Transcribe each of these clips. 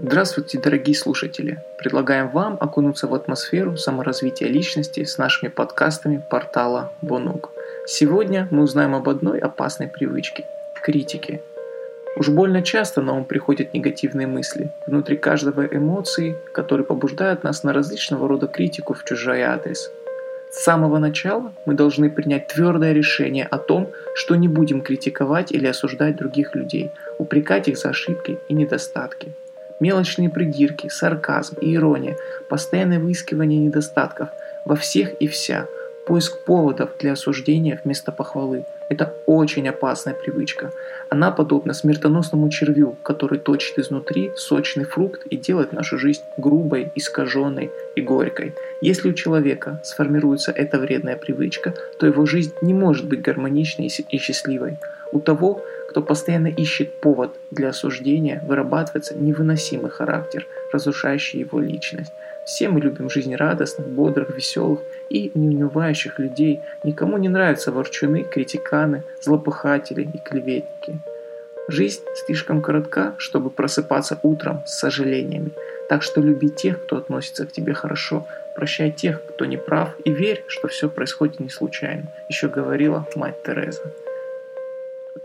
Здравствуйте, дорогие слушатели! Предлагаем вам окунуться в атмосферу саморазвития личности с нашими подкастами портала Бонук. Сегодня мы узнаем об одной опасной привычке – критике. Уж больно часто на ум приходят негативные мысли, внутри каждого эмоции, которые побуждают нас на различного рода критику в чужой адрес. С самого начала мы должны принять твердое решение о том, что не будем критиковать или осуждать других людей, упрекать их за ошибки и недостатки. Мелочные придирки, сарказм и ирония, постоянное выискивание недостатков во всех и вся, поиск поводов для осуждения вместо похвалы – это очень опасная привычка. Она подобна смертоносному червю, который точит изнутри сочный фрукт и делает нашу жизнь грубой, искаженной и горькой. Если у человека сформируется эта вредная привычка, то его жизнь не может быть гармоничной и счастливой. У того, кто постоянно ищет повод для осуждения, вырабатывается невыносимый характер, разрушающий его личность. Все мы любим жизнь радостных, бодрых, веселых и неунывающих людей. Никому не нравятся ворчуны, критиканы, злопыхатели и клеветники. Жизнь слишком коротка, чтобы просыпаться утром с сожалениями. Так что люби тех, кто относится к тебе хорошо, прощай тех, кто не прав, и верь, что все происходит не случайно. Еще говорила мать Тереза.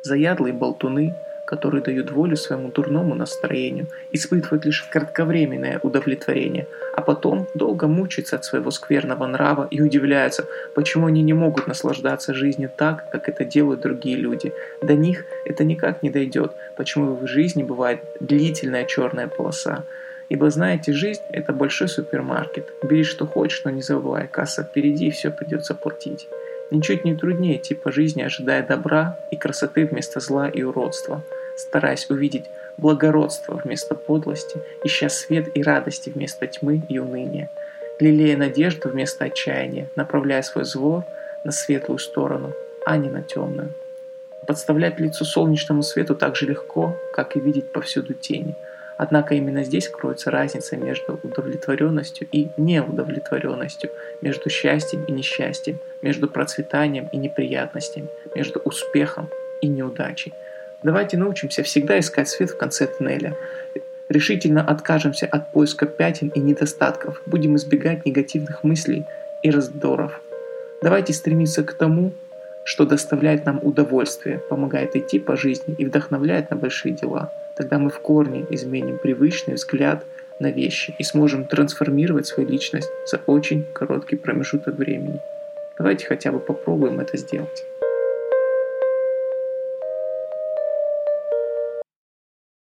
Заядлые болтуны, которые дают волю своему дурному настроению, испытывают лишь кратковременное удовлетворение, а потом долго мучаются от своего скверного нрава и удивляются, почему они не могут наслаждаться жизнью так, как это делают другие люди. До них это никак не дойдет, почему в жизни бывает длительная черная полоса. Ибо знаете, жизнь – это большой супермаркет. Бери что хочешь, но не забывай, касса впереди и все придется платить. Ничуть не труднее идти по жизни, ожидая добра и красоты вместо зла и уродства, стараясь увидеть благородство вместо подлости, ища свет и радости вместо тьмы и уныния, лелея надежду вместо отчаяния, направляя свой взор на светлую сторону, а не на темную. Подставлять лицо солнечному свету так же легко, как и видеть повсюду тени – Однако именно здесь кроется разница между удовлетворенностью и неудовлетворенностью, между счастьем и несчастьем, между процветанием и неприятностями, между успехом и неудачей. Давайте научимся всегда искать свет в конце туннеля. Решительно откажемся от поиска пятен и недостатков, будем избегать негативных мыслей и раздоров. Давайте стремиться к тому, что доставляет нам удовольствие, помогает идти по жизни и вдохновляет на большие дела – Тогда мы в корне изменим привычный взгляд на вещи и сможем трансформировать свою личность за очень короткий промежуток времени. Давайте хотя бы попробуем это сделать.